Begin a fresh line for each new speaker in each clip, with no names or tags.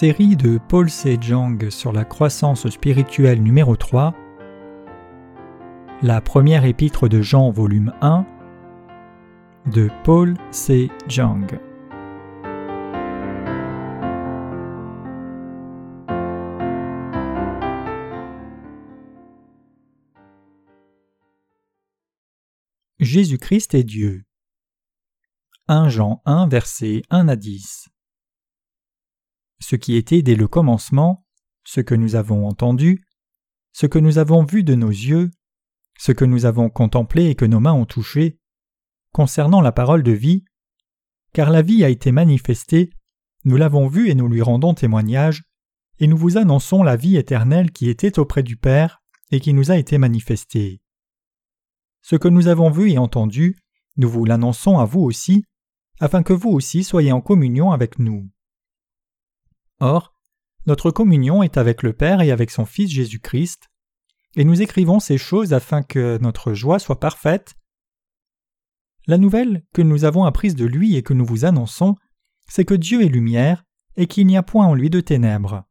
Série de Paul Sejong sur la croissance spirituelle numéro 3 La première épître de Jean volume 1 de Paul Sejong. Jésus-Christ est Dieu. 1 Jean 1 versets 1 à 10 ce qui était dès le commencement, ce que nous avons entendu, ce que nous avons vu de nos yeux, ce que nous avons contemplé et que nos mains ont touché, concernant la parole de vie, car la vie a été manifestée, nous l'avons vue et nous lui rendons témoignage, et nous vous annonçons la vie éternelle qui était auprès du Père et qui nous a été manifestée. Ce que nous avons vu et entendu, nous vous l'annonçons à vous aussi, afin que vous aussi soyez en communion avec nous. Or, notre communion est avec le Père et avec son Fils Jésus-Christ, et nous écrivons ces choses afin que notre joie soit parfaite. La nouvelle que nous avons apprise de lui et que nous vous annonçons, c'est que Dieu est lumière et qu'il n'y a point en lui de ténèbres.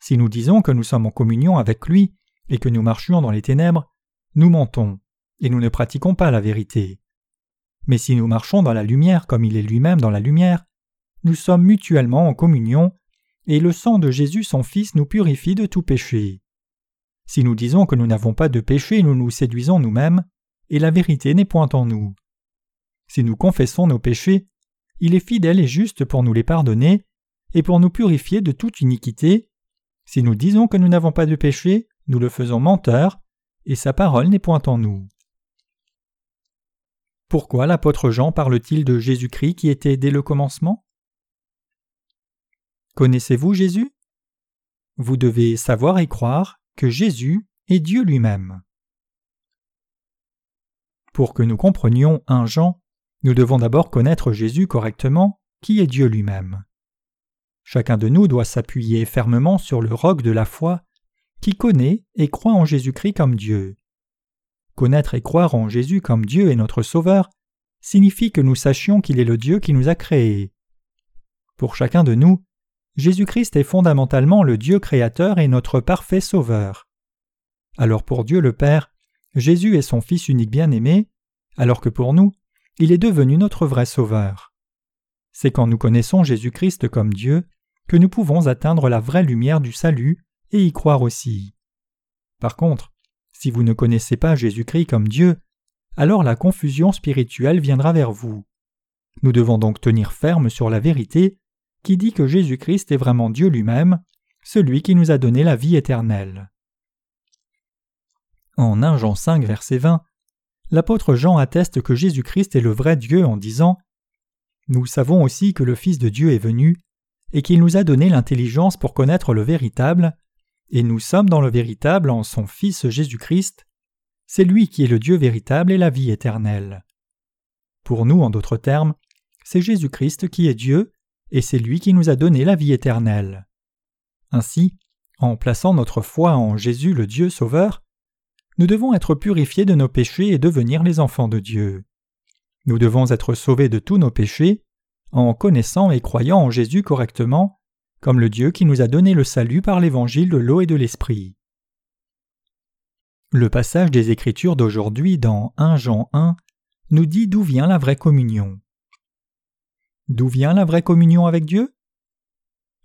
Si nous disons que nous sommes en communion avec lui et que nous marchions dans les ténèbres, nous mentons, et nous ne pratiquons pas la vérité. Mais si nous marchons dans la lumière comme il est lui-même dans la lumière, nous sommes mutuellement en communion, et le sang de Jésus son Fils nous purifie de tout péché. Si nous disons que nous n'avons pas de péché, nous nous séduisons nous-mêmes, et la vérité n'est point en nous. Si nous confessons nos péchés, il est fidèle et juste pour nous les pardonner, et pour nous purifier de toute iniquité. Si nous disons que nous n'avons pas de péché, nous le faisons menteur, et sa parole n'est point en nous. Pourquoi l'apôtre Jean parle-t-il de Jésus-Christ qui était dès le commencement? Connaissez-vous Jésus? Vous devez savoir et croire que Jésus est Dieu lui-même. Pour que nous comprenions un Jean, nous devons d'abord connaître Jésus correctement, qui est Dieu lui-même. Chacun de nous doit s'appuyer fermement sur le roc de la foi, qui connaît et croit en Jésus-Christ comme Dieu. Connaître et croire en Jésus comme Dieu et notre Sauveur signifie que nous sachions qu'il est le Dieu qui nous a créés. Pour chacun de nous, Jésus-Christ est fondamentalement le Dieu créateur et notre parfait Sauveur. Alors pour Dieu le Père, Jésus est son Fils unique bien-aimé, alors que pour nous, il est devenu notre vrai Sauveur. C'est quand nous connaissons Jésus-Christ comme Dieu que nous pouvons atteindre la vraie lumière du salut et y croire aussi. Par contre, si vous ne connaissez pas Jésus-Christ comme Dieu, alors la confusion spirituelle viendra vers vous. Nous devons donc tenir ferme sur la vérité qui dit que Jésus-Christ est vraiment Dieu lui-même, celui qui nous a donné la vie éternelle. En 1 Jean 5, verset 20, l'apôtre Jean atteste que Jésus-Christ est le vrai Dieu en disant Nous savons aussi que le Fils de Dieu est venu, et qu'il nous a donné l'intelligence pour connaître le véritable, et nous sommes dans le véritable en son Fils Jésus-Christ. C'est lui qui est le Dieu véritable et la vie éternelle. Pour nous, en d'autres termes, c'est Jésus-Christ qui est Dieu, et c'est lui qui nous a donné la vie éternelle. Ainsi, en plaçant notre foi en Jésus le Dieu Sauveur, nous devons être purifiés de nos péchés et devenir les enfants de Dieu. Nous devons être sauvés de tous nos péchés en connaissant et croyant en Jésus correctement, comme le Dieu qui nous a donné le salut par l'évangile de l'eau et de l'esprit. Le passage des Écritures d'aujourd'hui dans 1 Jean 1 nous dit d'où vient la vraie communion. D'où vient la vraie communion avec Dieu?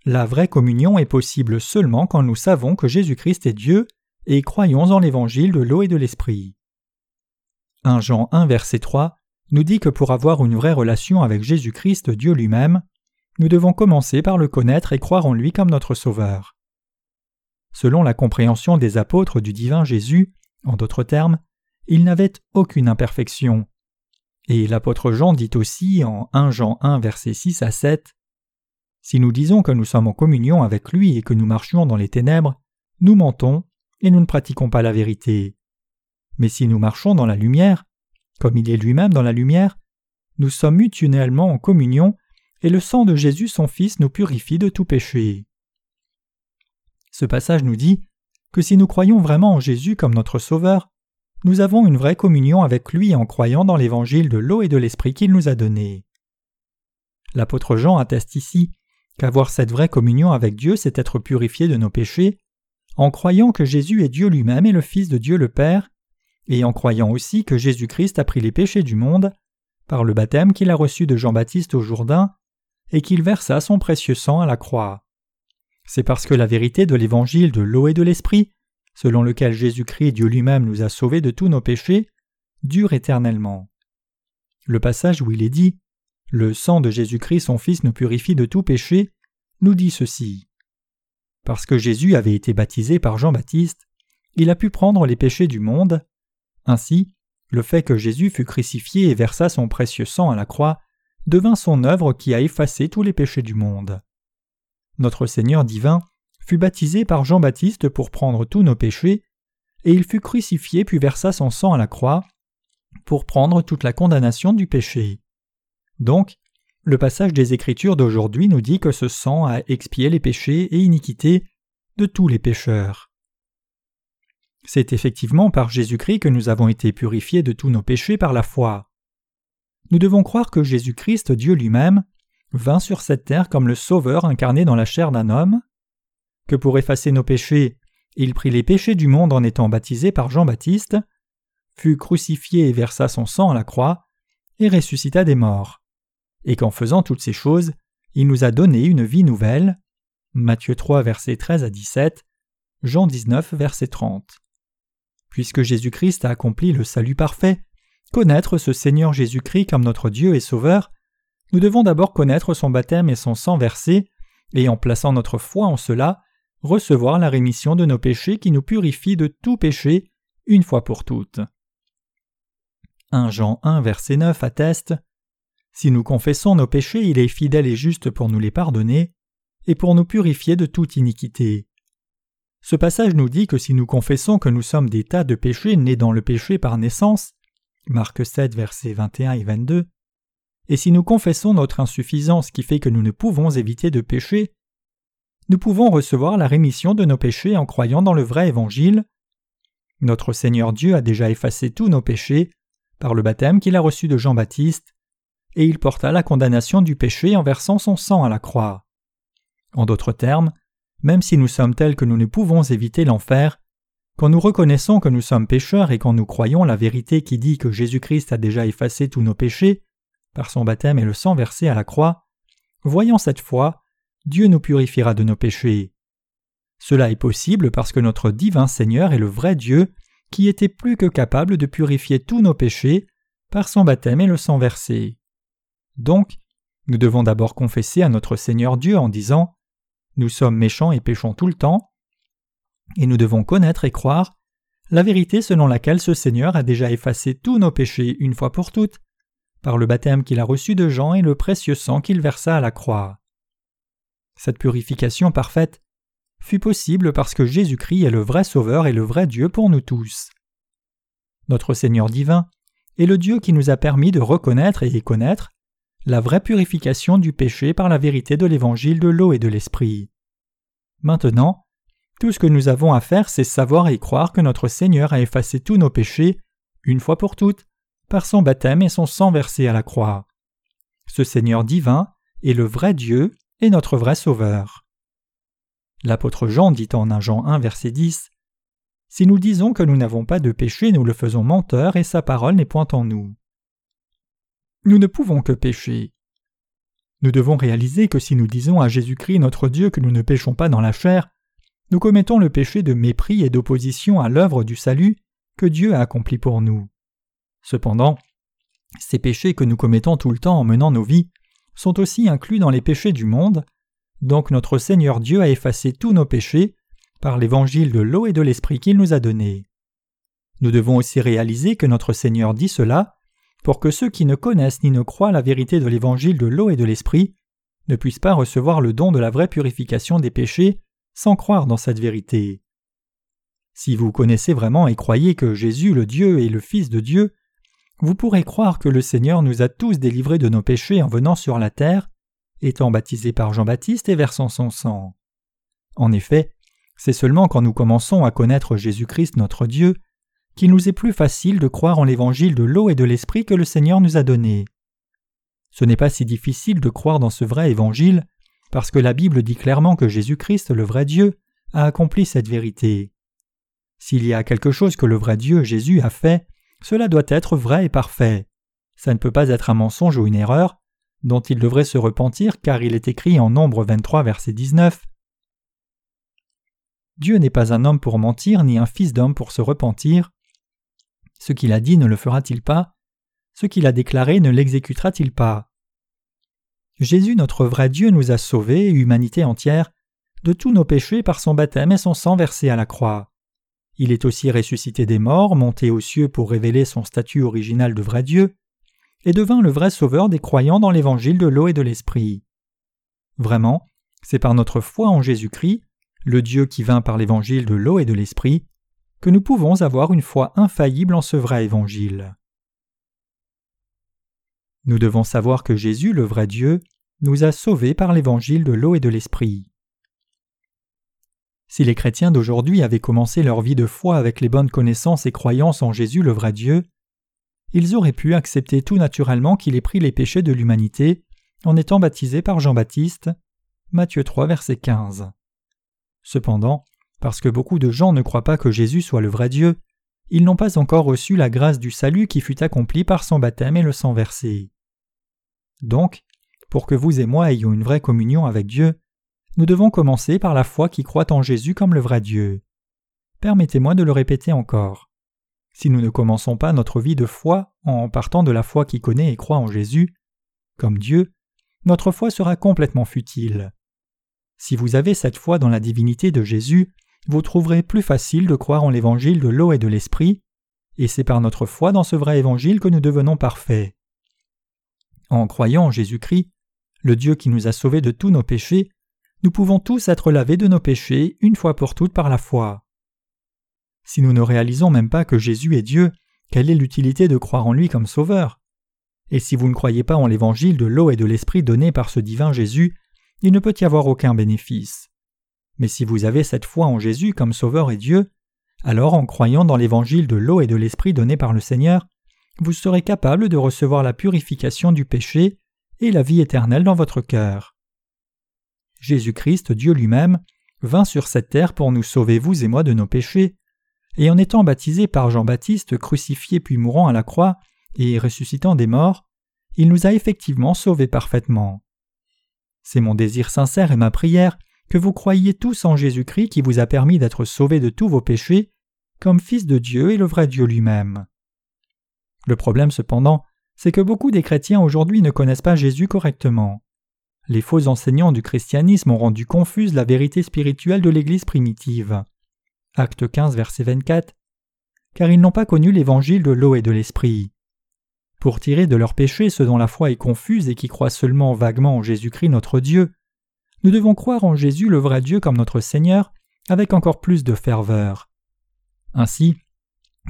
La vraie communion est possible seulement quand nous savons que Jésus-Christ est Dieu et croyons en l'évangile de l'eau et de l'esprit. 1 Jean 1 verset 3 nous dit que pour avoir une vraie relation avec Jésus-Christ Dieu lui-même, nous devons commencer par le connaître et croire en lui comme notre Sauveur. Selon la compréhension des apôtres du divin Jésus, en d'autres termes, il n'avait aucune imperfection. Et l'apôtre Jean dit aussi en 1 Jean 1 versets 6 à 7 Si nous disons que nous sommes en communion avec lui et que nous marchions dans les ténèbres, nous mentons et nous ne pratiquons pas la vérité. Mais si nous marchons dans la lumière, comme il est lui-même dans la lumière, nous sommes mutuellement en communion et le sang de Jésus son Fils nous purifie de tout péché. Ce passage nous dit que si nous croyons vraiment en Jésus comme notre Sauveur, nous avons une vraie communion avec lui en croyant dans l'évangile de l'eau et de l'esprit qu'il nous a donné. L'apôtre Jean atteste ici qu'avoir cette vraie communion avec Dieu, c'est être purifié de nos péchés, en croyant que Jésus est Dieu lui-même et le Fils de Dieu le Père, et en croyant aussi que Jésus-Christ a pris les péchés du monde, par le baptême qu'il a reçu de Jean-Baptiste au Jourdain, et qu'il versa son précieux sang à la croix. C'est parce que la vérité de l'évangile de l'eau et de l'esprit, selon lequel Jésus-Christ Dieu lui-même nous a sauvés de tous nos péchés, dure éternellement. Le passage où il est dit Le sang de Jésus-Christ son Fils nous purifie de tout péché nous dit ceci. Parce que Jésus avait été baptisé par Jean-Baptiste, il a pu prendre les péchés du monde. Ainsi, le fait que Jésus fut crucifié et versa son précieux sang à la croix devint son œuvre qui a effacé tous les péchés du monde. Notre Seigneur divin fut baptisé par Jean-Baptiste pour prendre tous nos péchés, et il fut crucifié puis versa son sang à la croix pour prendre toute la condamnation du péché. Donc, le passage des Écritures d'aujourd'hui nous dit que ce sang a expié les péchés et iniquités de tous les pécheurs. C'est effectivement par Jésus-Christ que nous avons été purifiés de tous nos péchés par la foi. Nous devons croire que Jésus-Christ, Dieu lui-même, vint sur cette terre comme le Sauveur incarné dans la chair d'un homme, que pour effacer nos péchés, il prit les péchés du monde en étant baptisé par Jean-Baptiste, fut crucifié et versa son sang à la croix, et ressuscita des morts, et qu'en faisant toutes ces choses, il nous a donné une vie nouvelle. Matthieu 3, versets 13 à 17, Jean 19, verset 30. Puisque Jésus-Christ a accompli le salut parfait, connaître ce Seigneur Jésus-Christ comme notre Dieu et Sauveur, nous devons d'abord connaître son baptême et son sang versé, et en plaçant notre foi en cela, recevoir la rémission de nos péchés qui nous purifie de tout péché une fois pour toutes. 1 Jean 1 verset 9 atteste Si nous confessons nos péchés, il est fidèle et juste pour nous les pardonner et pour nous purifier de toute iniquité. Ce passage nous dit que si nous confessons que nous sommes des tas de péchés nés dans le péché par naissance, Marc 7 versets 21 et 22, et si nous confessons notre insuffisance qui fait que nous ne pouvons éviter de pécher, nous pouvons recevoir la rémission de nos péchés en croyant dans le vrai évangile. Notre Seigneur Dieu a déjà effacé tous nos péchés par le baptême qu'il a reçu de Jean-Baptiste, et il porta la condamnation du péché en versant son sang à la croix. En d'autres termes, même si nous sommes tels que nous ne pouvons éviter l'enfer, quand nous reconnaissons que nous sommes pécheurs et quand nous croyons la vérité qui dit que Jésus-Christ a déjà effacé tous nos péchés, par son baptême et le sang versé à la croix, voyant cette foi, Dieu nous purifiera de nos péchés. Cela est possible parce que notre divin Seigneur est le vrai Dieu qui était plus que capable de purifier tous nos péchés par son baptême et le sang versé. Donc, nous devons d'abord confesser à notre Seigneur Dieu en disant Nous sommes méchants et péchons tout le temps, et nous devons connaître et croire la vérité selon laquelle ce Seigneur a déjà effacé tous nos péchés une fois pour toutes, par le baptême qu'il a reçu de Jean et le précieux sang qu'il versa à la croix. Cette purification parfaite fut possible parce que Jésus-Christ est le vrai Sauveur et le vrai Dieu pour nous tous. Notre Seigneur divin est le Dieu qui nous a permis de reconnaître et connaître la vraie purification du péché par la vérité de l'évangile de l'eau et de l'esprit. Maintenant, tout ce que nous avons à faire, c'est savoir et croire que notre Seigneur a effacé tous nos péchés, une fois pour toutes, par son baptême et son sang versé à la croix. Ce Seigneur divin est le vrai Dieu et notre vrai Sauveur. L'apôtre Jean dit en 1 Jean 1 verset 10 Si nous disons que nous n'avons pas de péché, nous le faisons menteur et sa parole n'est point en nous. Nous ne pouvons que pécher. Nous devons réaliser que si nous disons à Jésus-Christ notre Dieu que nous ne péchons pas dans la chair, nous commettons le péché de mépris et d'opposition à l'œuvre du salut que Dieu a accompli pour nous. Cependant, ces péchés que nous commettons tout le temps en menant nos vies sont aussi inclus dans les péchés du monde, donc notre Seigneur Dieu a effacé tous nos péchés par l'évangile de l'eau et de l'esprit qu'il nous a donné. Nous devons aussi réaliser que notre Seigneur dit cela pour que ceux qui ne connaissent ni ne croient la vérité de l'évangile de l'eau et de l'esprit ne puissent pas recevoir le don de la vraie purification des péchés sans croire dans cette vérité. Si vous connaissez vraiment et croyez que Jésus le Dieu est le Fils de Dieu, vous pourrez croire que le Seigneur nous a tous délivrés de nos péchés en venant sur la terre, étant baptisé par Jean-Baptiste et versant son sang. En effet, c'est seulement quand nous commençons à connaître Jésus-Christ notre Dieu qu'il nous est plus facile de croire en l'évangile de l'eau et de l'esprit que le Seigneur nous a donné. Ce n'est pas si difficile de croire dans ce vrai évangile parce que la Bible dit clairement que Jésus-Christ, le vrai Dieu, a accompli cette vérité. S'il y a quelque chose que le vrai Dieu, Jésus, a fait, cela doit être vrai et parfait. Ça ne peut pas être un mensonge ou une erreur, dont il devrait se repentir car il est écrit en Nombre 23 verset 19 Dieu n'est pas un homme pour mentir ni un fils d'homme pour se repentir. Ce qu'il a dit ne le fera-t-il pas? Ce qu'il a déclaré ne l'exécutera-t-il pas? Jésus notre vrai Dieu nous a sauvés, humanité entière, de tous nos péchés par son baptême et son sang versé à la croix. Il est aussi ressuscité des morts, monté aux cieux pour révéler son statut original de vrai Dieu, et devint le vrai sauveur des croyants dans l'évangile de l'eau et de l'esprit. Vraiment, c'est par notre foi en Jésus-Christ, le Dieu qui vint par l'évangile de l'eau et de l'esprit, que nous pouvons avoir une foi infaillible en ce vrai évangile. Nous devons savoir que Jésus, le vrai Dieu, nous a sauvés par l'évangile de l'eau et de l'esprit. Si les chrétiens d'aujourd'hui avaient commencé leur vie de foi avec les bonnes connaissances et croyances en Jésus le vrai Dieu, ils auraient pu accepter tout naturellement qu'il ait pris les péchés de l'humanité en étant baptisé par Jean-Baptiste. Matthieu 3, verset 15. Cependant, parce que beaucoup de gens ne croient pas que Jésus soit le vrai Dieu, ils n'ont pas encore reçu la grâce du salut qui fut accomplie par son baptême et le sang versé. Donc, pour que vous et moi ayons une vraie communion avec Dieu, nous devons commencer par la foi qui croit en Jésus comme le vrai Dieu. Permettez-moi de le répéter encore. Si nous ne commençons pas notre vie de foi en partant de la foi qui connaît et croit en Jésus, comme Dieu, notre foi sera complètement futile. Si vous avez cette foi dans la divinité de Jésus, vous trouverez plus facile de croire en l'évangile de l'eau et de l'esprit, et c'est par notre foi dans ce vrai évangile que nous devenons parfaits. En croyant en Jésus-Christ, le Dieu qui nous a sauvés de tous nos péchés, nous pouvons tous être lavés de nos péchés une fois pour toutes par la foi. Si nous ne réalisons même pas que Jésus est Dieu, quelle est l'utilité de croire en lui comme Sauveur? Et si vous ne croyez pas en l'évangile de l'eau et de l'esprit donné par ce divin Jésus, il ne peut y avoir aucun bénéfice. Mais si vous avez cette foi en Jésus comme Sauveur et Dieu, alors en croyant dans l'évangile de l'eau et de l'esprit donné par le Seigneur, vous serez capable de recevoir la purification du péché et la vie éternelle dans votre cœur. Jésus-Christ, Dieu lui-même, vint sur cette terre pour nous sauver vous et moi de nos péchés, et en étant baptisé par Jean-Baptiste, crucifié puis mourant à la croix, et ressuscitant des morts, il nous a effectivement sauvés parfaitement. C'est mon désir sincère et ma prière que vous croyiez tous en Jésus-Christ qui vous a permis d'être sauvés de tous vos péchés, comme Fils de Dieu et le vrai Dieu lui-même. Le problème cependant, c'est que beaucoup des chrétiens aujourd'hui ne connaissent pas Jésus correctement. Les faux enseignants du christianisme ont rendu confuse la vérité spirituelle de l'Église primitive. Acte 15, verset 24, car ils n'ont pas connu l'évangile de l'eau et de l'esprit. Pour tirer de leurs péchés ceux dont la foi est confuse et qui croient seulement vaguement en Jésus-Christ notre Dieu, nous devons croire en Jésus le vrai Dieu comme notre Seigneur avec encore plus de ferveur. Ainsi,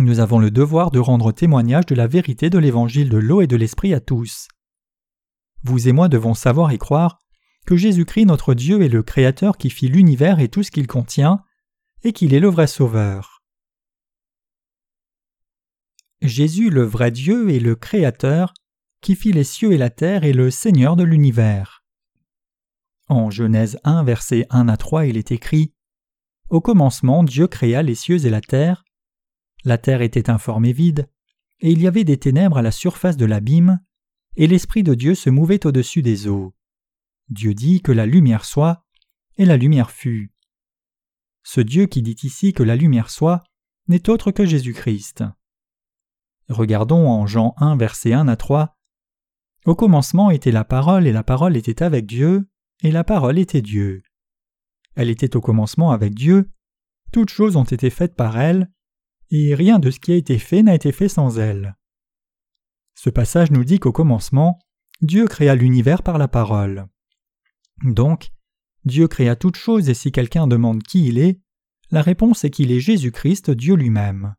nous avons le devoir de rendre témoignage de la vérité de l'évangile de l'eau et de l'esprit à tous. Vous et moi devons savoir et croire que Jésus-Christ notre Dieu est le Créateur qui fit l'univers et tout ce qu'il contient, et qu'il est le vrai Sauveur. Jésus le vrai Dieu est le Créateur, qui fit les cieux et la terre et le Seigneur de l'univers. En Genèse 1, versets 1 à 3, il est écrit Au commencement, Dieu créa les cieux et la terre. La terre était informée vide, et il y avait des ténèbres à la surface de l'abîme, et l'Esprit de Dieu se mouvait au-dessus des eaux. Dieu dit que la lumière soit, et la lumière fut. Ce Dieu qui dit ici que la lumière soit n'est autre que Jésus-Christ. Regardons en Jean 1 versets 1 à 3. Au commencement était la parole et la parole était avec Dieu et la parole était Dieu. Elle était au commencement avec Dieu, toutes choses ont été faites par elle, et rien de ce qui a été fait n'a été fait sans elle. Ce passage nous dit qu'au commencement, Dieu créa l'univers par la parole. Donc, Dieu créa toutes choses et si quelqu'un demande qui il est, la réponse est qu'il est Jésus-Christ, Dieu lui-même.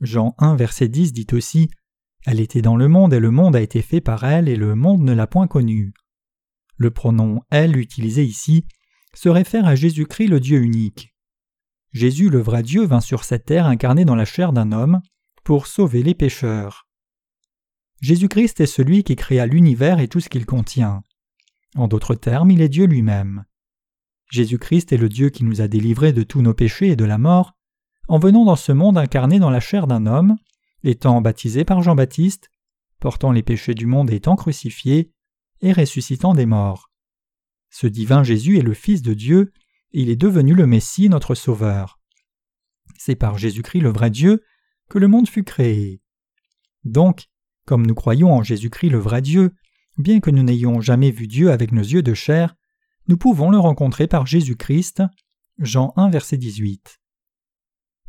Jean 1 verset 10 dit aussi Elle était dans le monde et le monde a été fait par elle et le monde ne l'a point connue. Le pronom elle utilisé ici se réfère à Jésus-Christ le Dieu unique. Jésus le vrai Dieu vint sur cette terre incarné dans la chair d'un homme pour sauver les pécheurs. Jésus-Christ est celui qui créa l'univers et tout ce qu'il contient. En d'autres termes, il est Dieu lui-même. Jésus-Christ est le Dieu qui nous a délivrés de tous nos péchés et de la mort, en venant dans ce monde incarné dans la chair d'un homme, étant baptisé par Jean-Baptiste, portant les péchés du monde étant crucifié, et ressuscitant des morts. Ce divin Jésus est le Fils de Dieu, et il est devenu le Messie, notre Sauveur. C'est par Jésus-Christ le vrai Dieu que le monde fut créé. Donc, comme nous croyons en Jésus-Christ le vrai Dieu, bien que nous n'ayons jamais vu Dieu avec nos yeux de chair, nous pouvons le rencontrer par Jésus-Christ. Jean 1 verset 18.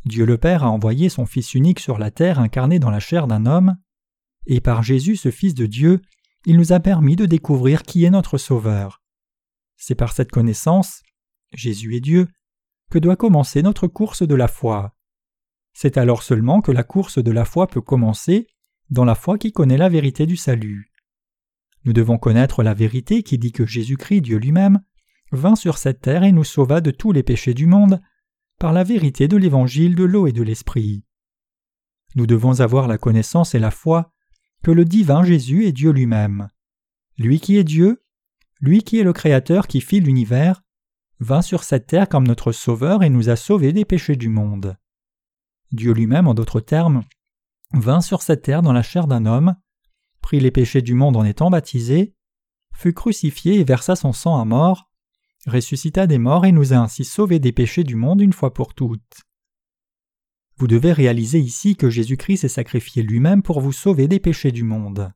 Dieu le Père a envoyé son Fils unique sur la terre incarné dans la chair d'un homme, et par Jésus ce Fils de Dieu, il nous a permis de découvrir qui est notre Sauveur. C'est par cette connaissance, Jésus est Dieu, que doit commencer notre course de la foi. C'est alors seulement que la course de la foi peut commencer, dans la foi qui connaît la vérité du salut. Nous devons connaître la vérité qui dit que Jésus-Christ, Dieu lui-même, vint sur cette terre et nous sauva de tous les péchés du monde, par la vérité de l'évangile de l'eau et de l'esprit. Nous devons avoir la connaissance et la foi que le divin Jésus est Dieu lui-même. Lui qui est Dieu, lui qui est le Créateur qui fit l'univers, vint sur cette terre comme notre Sauveur et nous a sauvés des péchés du monde. Dieu lui-même, en d'autres termes, vint sur cette terre dans la chair d'un homme, prit les péchés du monde en étant baptisé, fut crucifié et versa son sang à mort, ressuscita des morts et nous a ainsi sauvés des péchés du monde une fois pour toutes. Vous devez réaliser ici que Jésus-Christ s'est sacrifié lui-même pour vous sauver des péchés du monde.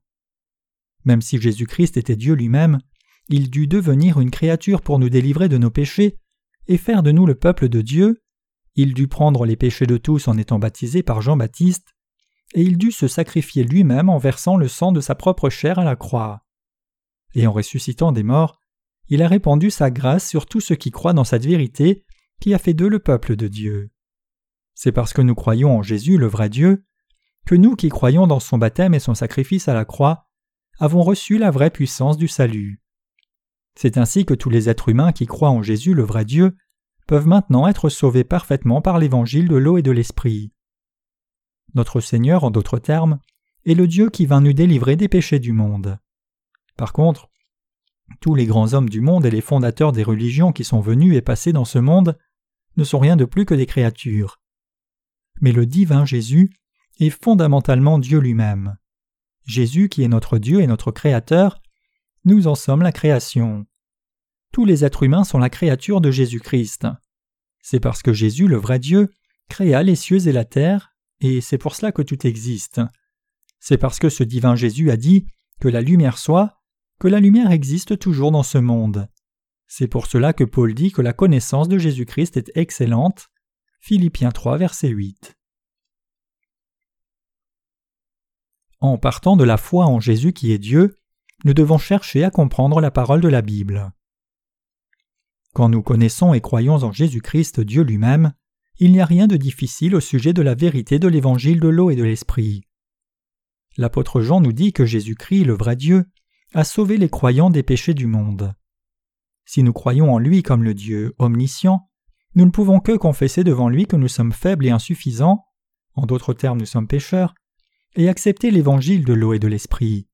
Même si Jésus-Christ était Dieu lui-même, il dut devenir une créature pour nous délivrer de nos péchés et faire de nous le peuple de Dieu, il dut prendre les péchés de tous en étant baptisé par Jean-Baptiste, et il dut se sacrifier lui-même en versant le sang de sa propre chair à la croix. Et en ressuscitant des morts, il a répandu sa grâce sur tous ceux qui croient dans cette vérité qui a fait d'eux le peuple de Dieu. C'est parce que nous croyons en Jésus, le vrai Dieu, que nous qui croyons dans son baptême et son sacrifice à la croix, avons reçu la vraie puissance du salut. C'est ainsi que tous les êtres humains qui croient en Jésus, le vrai Dieu, peuvent maintenant être sauvés parfaitement par l'évangile de l'eau et de l'esprit. Notre Seigneur, en d'autres termes, est le Dieu qui vint nous délivrer des péchés du monde. Par contre, tous les grands hommes du monde et les fondateurs des religions qui sont venus et passés dans ce monde ne sont rien de plus que des créatures. Mais le divin Jésus est fondamentalement Dieu lui-même. Jésus, qui est notre Dieu et notre Créateur, nous en sommes la création. Tous les êtres humains sont la créature de Jésus-Christ. C'est parce que Jésus, le vrai Dieu, créa les cieux et la terre, et c'est pour cela que tout existe. C'est parce que ce divin Jésus a dit que la lumière soit, que la lumière existe toujours dans ce monde. C'est pour cela que Paul dit que la connaissance de Jésus-Christ est excellente. Philippiens 3, verset 8. En partant de la foi en Jésus qui est Dieu, nous devons chercher à comprendre la parole de la Bible. Quand nous connaissons et croyons en Jésus-Christ Dieu lui-même, il n'y a rien de difficile au sujet de la vérité de l'évangile de l'eau et de l'esprit. L'apôtre Jean nous dit que Jésus-Christ, le vrai Dieu, a sauvé les croyants des péchés du monde. Si nous croyons en lui comme le Dieu omniscient, nous ne pouvons que confesser devant lui que nous sommes faibles et insuffisants, en d'autres termes nous sommes pécheurs, et accepter l'évangile de l'eau et de l'esprit.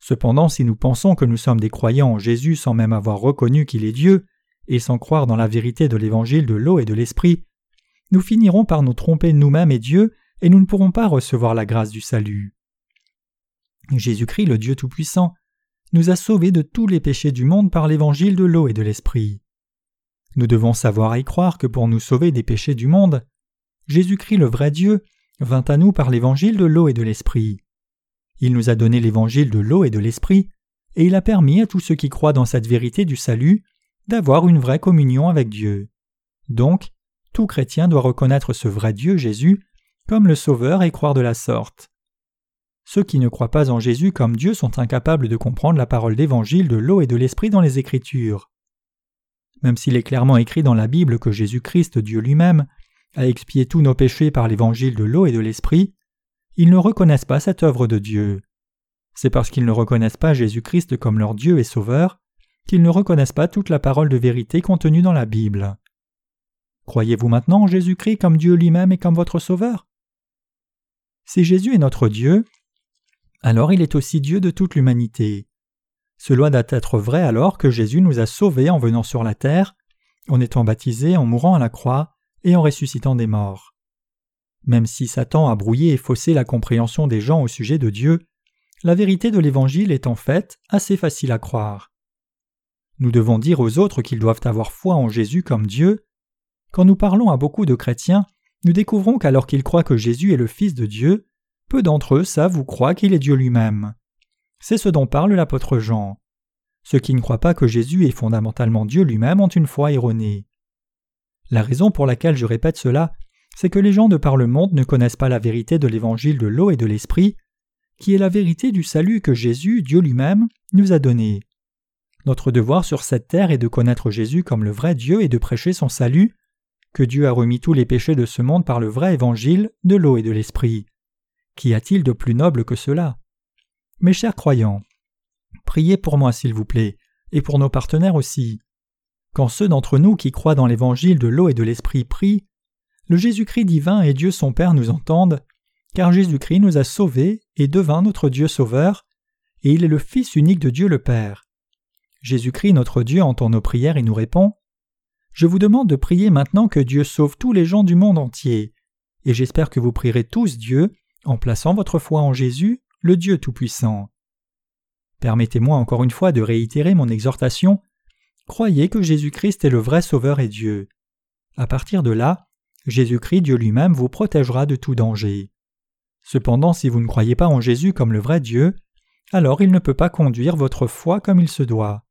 Cependant, si nous pensons que nous sommes des croyants en Jésus sans même avoir reconnu qu'il est Dieu, et sans croire dans la vérité de l'évangile de l'eau et de l'esprit, nous finirons par nous tromper nous-mêmes et Dieu, et nous ne pourrons pas recevoir la grâce du salut. Jésus-Christ, le Dieu Tout-Puissant, nous a sauvés de tous les péchés du monde par l'évangile de l'eau et de l'esprit. Nous devons savoir et croire que pour nous sauver des péchés du monde, Jésus-Christ, le vrai Dieu, vint à nous par l'évangile de l'eau et de l'esprit. Il nous a donné l'évangile de l'eau et de l'esprit, et il a permis à tous ceux qui croient dans cette vérité du salut d'avoir une vraie communion avec Dieu. Donc, tout chrétien doit reconnaître ce vrai Dieu Jésus comme le Sauveur et croire de la sorte. Ceux qui ne croient pas en Jésus comme Dieu sont incapables de comprendre la parole d'évangile de l'eau et de l'esprit dans les Écritures. Même s'il est clairement écrit dans la Bible que Jésus-Christ, Dieu lui-même, a expié tous nos péchés par l'évangile de l'eau et de l'esprit, ils ne reconnaissent pas cette œuvre de Dieu. C'est parce qu'ils ne reconnaissent pas Jésus-Christ comme leur Dieu et Sauveur qu'ils ne reconnaissent pas toute la parole de vérité contenue dans la Bible. Croyez-vous maintenant en Jésus-Christ comme Dieu lui-même et comme votre Sauveur? Si Jésus est notre Dieu, alors il est aussi Dieu de toute l'humanité. Cela doit être vrai alors que Jésus nous a sauvés en venant sur la terre, en étant baptisé, en mourant à la croix et en ressuscitant des morts. Même si Satan a brouillé et faussé la compréhension des gens au sujet de Dieu, la vérité de l'Évangile est en fait assez facile à croire. Nous devons dire aux autres qu'ils doivent avoir foi en Jésus comme Dieu. Quand nous parlons à beaucoup de chrétiens, nous découvrons qu'alors qu'ils croient que Jésus est le Fils de Dieu, peu d'entre eux savent ou croient qu'il est Dieu lui-même. C'est ce dont parle l'apôtre Jean. Ceux qui ne croient pas que Jésus est fondamentalement Dieu lui-même ont une foi erronée. La raison pour laquelle je répète cela, c'est que les gens de par le monde ne connaissent pas la vérité de l'évangile de l'eau et de l'esprit, qui est la vérité du salut que Jésus, Dieu lui-même, nous a donné. Notre devoir sur cette terre est de connaître Jésus comme le vrai Dieu et de prêcher son salut, que Dieu a remis tous les péchés de ce monde par le vrai évangile de l'eau et de l'esprit. Qu'y a-t-il de plus noble que cela? Mes chers croyants, priez pour moi s'il vous plaît, et pour nos partenaires aussi. Quand ceux d'entre nous qui croient dans l'évangile de l'eau et de l'esprit prient, le Jésus-Christ divin et Dieu son Père nous entendent, car Jésus-Christ nous a sauvés et devint notre Dieu sauveur, et il est le Fils unique de Dieu le Père. Jésus-Christ notre Dieu entend nos prières et nous répond Je vous demande de prier maintenant que Dieu sauve tous les gens du monde entier, et j'espère que vous prierez tous Dieu en plaçant votre foi en Jésus, le Dieu Tout-Puissant. Permettez-moi encore une fois de réitérer mon exhortation. Croyez que Jésus-Christ est le vrai Sauveur et Dieu. À partir de là, Jésus-Christ Dieu lui-même vous protégera de tout danger. Cependant, si vous ne croyez pas en Jésus comme le vrai Dieu, alors il ne peut pas conduire votre foi comme il se doit.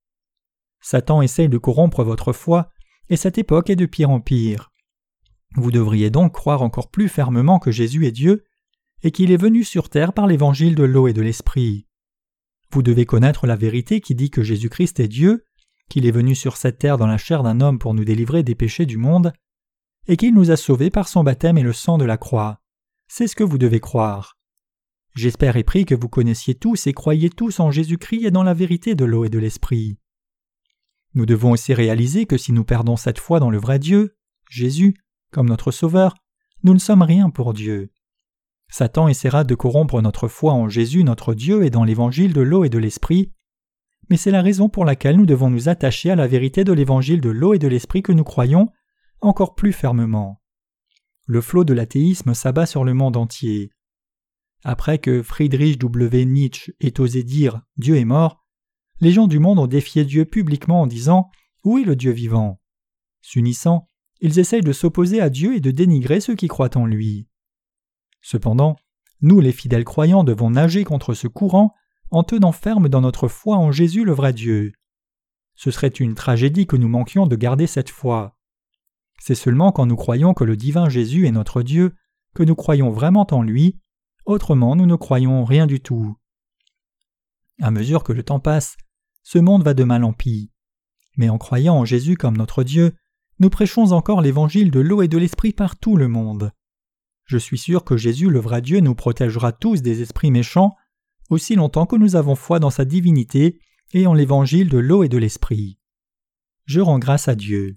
Satan essaye de corrompre votre foi, et cette époque est de pire en pire. Vous devriez donc croire encore plus fermement que Jésus est Dieu, et qu'il est venu sur terre par l'évangile de l'eau et de l'esprit. Vous devez connaître la vérité qui dit que Jésus-Christ est Dieu, qu'il est venu sur cette terre dans la chair d'un homme pour nous délivrer des péchés du monde, et qu'il nous a sauvés par son baptême et le sang de la croix. C'est ce que vous devez croire. J'espère et prie que vous connaissiez tous et croyez tous en Jésus-Christ et dans la vérité de l'eau et de l'esprit. Nous devons aussi réaliser que si nous perdons cette foi dans le vrai Dieu, Jésus, comme notre Sauveur, nous ne sommes rien pour Dieu. Satan essaiera de corrompre notre foi en Jésus notre Dieu et dans l'évangile de l'eau et de l'esprit, mais c'est la raison pour laquelle nous devons nous attacher à la vérité de l'évangile de l'eau et de l'esprit que nous croyons encore plus fermement. Le flot de l'athéisme s'abat sur le monde entier. Après que Friedrich W. Nietzsche ait osé dire Dieu est mort, les gens du monde ont défié Dieu publiquement en disant Où est le Dieu vivant? S'unissant, ils essayent de s'opposer à Dieu et de dénigrer ceux qui croient en lui. Cependant, nous les fidèles croyants devons nager contre ce courant en tenant ferme dans notre foi en Jésus le vrai Dieu. Ce serait une tragédie que nous manquions de garder cette foi. C'est seulement quand nous croyons que le divin Jésus est notre Dieu que nous croyons vraiment en lui, autrement nous ne croyons rien du tout. À mesure que le temps passe, ce monde va de mal en pis. Mais en croyant en Jésus comme notre Dieu, nous prêchons encore l'évangile de l'eau et de l'esprit par tout le monde. Je suis sûr que Jésus le vrai Dieu nous protégera tous des esprits méchants, aussi longtemps que nous avons foi dans sa divinité et en l'évangile de l'eau et de l'esprit. Je rends grâce à Dieu.